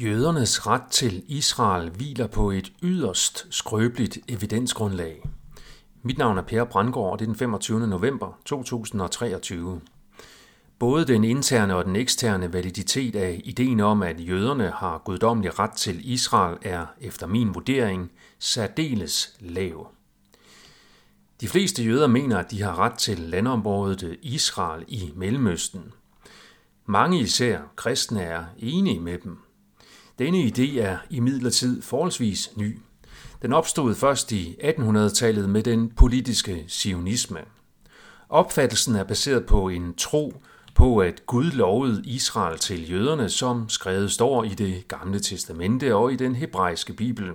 Jødernes ret til Israel hviler på et yderst skrøbeligt evidensgrundlag. Mit navn er Per Brandgaard, og det er den 25. november 2023. Både den interne og den eksterne validitet af ideen om, at jøderne har guddommelig ret til Israel, er efter min vurdering særdeles lav. De fleste jøder mener, at de har ret til landområdet Israel i Mellemøsten. Mange især kristne er enige med dem – denne idé er imidlertid forholdsvis ny. Den opstod først i 1800-tallet med den politiske sionisme. Opfattelsen er baseret på en tro på, at Gud lovede Israel til jøderne, som skrevet står i det gamle testamente og i den hebraiske bibel.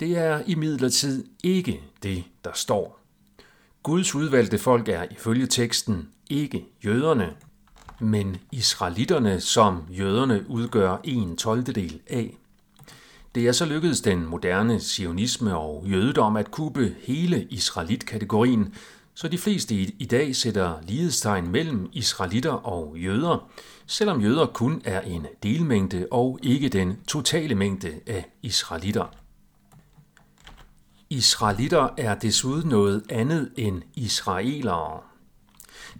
Det er imidlertid ikke det, der står. Guds udvalgte folk er ifølge teksten ikke jøderne, men israelitterne, som jøderne udgør en tolvtedel af. Det er så lykkedes den moderne sionisme og jødedom at kubbe hele israelitkategorien, så de fleste i dag sætter lighedstegn mellem israelitter og jøder, selvom jøder kun er en delmængde og ikke den totale mængde af israelitter. Israelitter er desuden noget andet end israelere.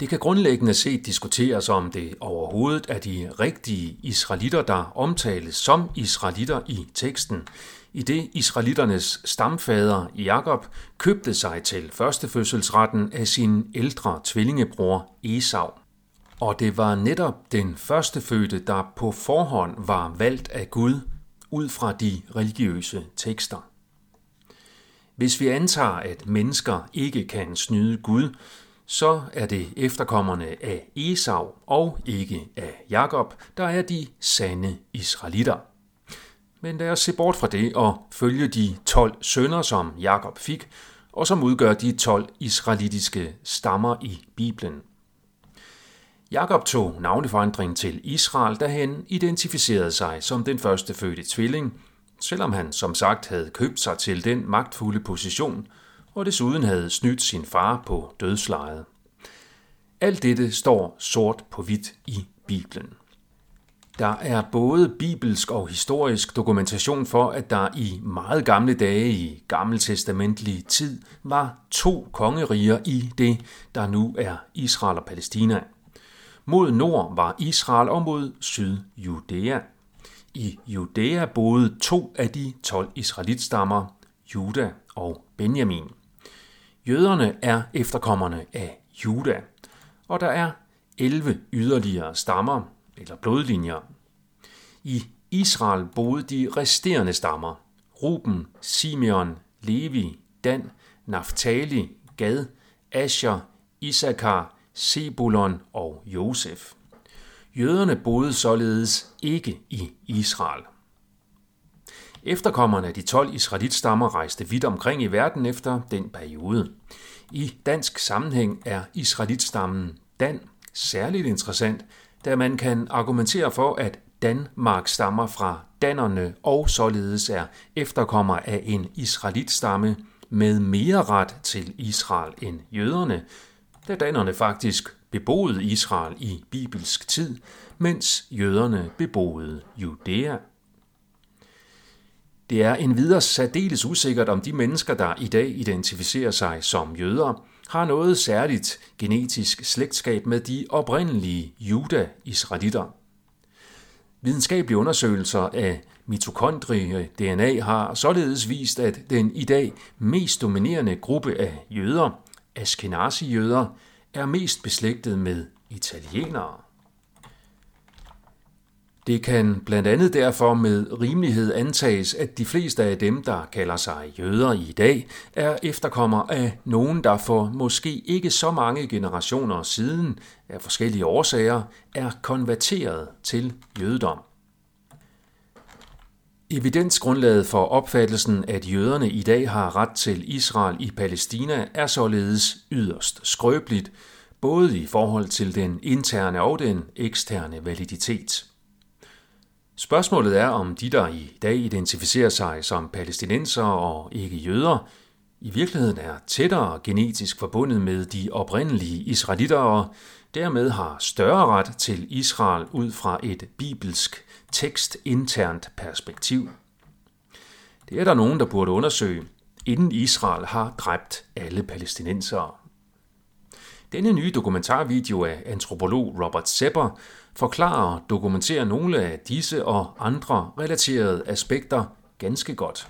Det kan grundlæggende set diskuteres om det overhovedet er de rigtige israelitter, der omtales som israelitter i teksten, i det israelitternes stamfader Jakob købte sig til førstefødselsretten af sin ældre tvillingebror Esau. Og det var netop den førstefødte, der på forhånd var valgt af Gud ud fra de religiøse tekster. Hvis vi antager, at mennesker ikke kan snyde Gud, så er det efterkommerne af Esau og ikke af Jakob, der er de sande israelitter. Men lad os se bort fra det og følge de 12 sønner, som Jakob fik, og som udgør de 12 israelitiske stammer i Bibelen. Jakob tog navneforandring til Israel, da han identificerede sig som den første fødte tvilling, selvom han som sagt havde købt sig til den magtfulde position, og desuden havde snydt sin far på dødslejet. Alt dette står sort på hvidt i Bibelen. Der er både bibelsk og historisk dokumentation for, at der i meget gamle dage i gammeltestamentlig tid var to kongeriger i det, der nu er Israel og Palæstina. Mod nord var Israel og mod syd Judæa. I Judæa boede to af de 12 israelitstammer, Juda og Benjamin. Jøderne er efterkommerne af Juda, og der er 11 yderligere stammer eller blodlinjer. I Israel boede de resterende stammer, Ruben, Simeon, Levi, Dan, Naftali, Gad, Asher, Isakar, Sebulon og Josef. Jøderne boede således ikke i Israel. Efterkommerne af de 12 israelitstammer rejste vidt omkring i verden efter den periode. I dansk sammenhæng er israelitstammen Dan særligt interessant, da man kan argumentere for, at Danmark stammer fra dannerne og således er efterkommer af en israelitstamme med mere ret til Israel end jøderne, da dannerne faktisk beboede Israel i bibelsk tid, mens jøderne beboede Judæa. Det er en videre særdeles usikkert, om de mennesker, der i dag identificerer sig som jøder, har noget særligt genetisk slægtskab med de oprindelige juda-israelitter. Videnskabelige undersøgelser af mitokondrie-DNA har således vist, at den i dag mest dominerende gruppe af jøder, Ashkenazi-jøder, er mest beslægtet med italienere. Det kan blandt andet derfor med rimelighed antages, at de fleste af dem, der kalder sig jøder i dag, er efterkommer af nogen, der for måske ikke så mange generationer siden af forskellige årsager er konverteret til jødedom. Evidensgrundlaget for opfattelsen, at jøderne i dag har ret til Israel i Palæstina, er således yderst skrøbeligt, både i forhold til den interne og den eksterne validitet. Spørgsmålet er, om de, der i dag identificerer sig som palæstinenser og ikke jøder, i virkeligheden er tættere genetisk forbundet med de oprindelige israelitter og dermed har større ret til Israel ud fra et bibelsk tekstinternt perspektiv. Det er der nogen, der burde undersøge, inden Israel har dræbt alle palæstinensere. Denne nye dokumentarvideo af antropolog Robert Sepper forklarer og dokumenterer nogle af disse og andre relaterede aspekter ganske godt.